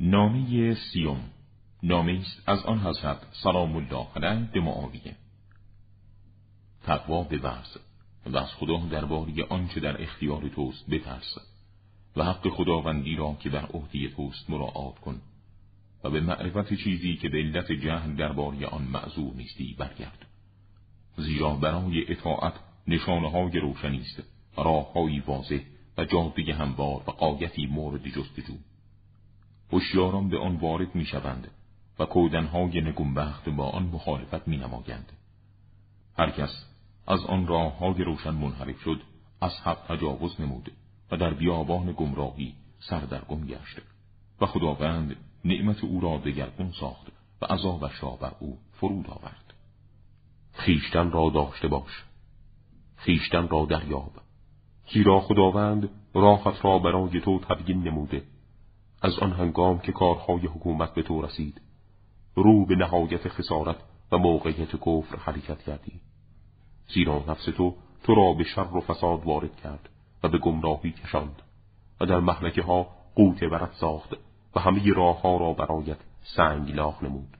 نامه سیوم. است از آن حضرت سلام الله علیه به معاویه. تقوا بورز و از خدا درباره آنچه در اختیار توست بترس و حق خداوندی را که در عهده توست مراعات کن و به معرفت چیزی که به علت جهل درباره آن معذور نیستی برگرد. زیرا برای اطاعت نشانه های روشنی است راههایی واضح و جاده هموار و قایتی مورد جستجو. هوشیاران به آن وارد می‌شوند و کودنهای نگونبخت با آن مخالفت می نمایند. هر کس از آن راه های روشن منحرف شد از حق تجاوز نمود و در بیابان گمراهی سردرگم گشت و خداوند نعمت او را دگرگون ساخت و عذابش را بر او فرود آورد. خیشتن را داشته باش. خیشتن را دریاب. زیرا خداوند راحت را برای تو تبیین نموده. از آن هنگام که کارهای حکومت به تو رسید رو به نهایت خسارت و موقعیت کفر حرکت کردی. زیرا نفس تو تو را به شر و فساد وارد کرد و به گمراهی کشاند و در محلکه ها قوت برد ساخت و همه راه ها را برایت سنگ لاخ نمود.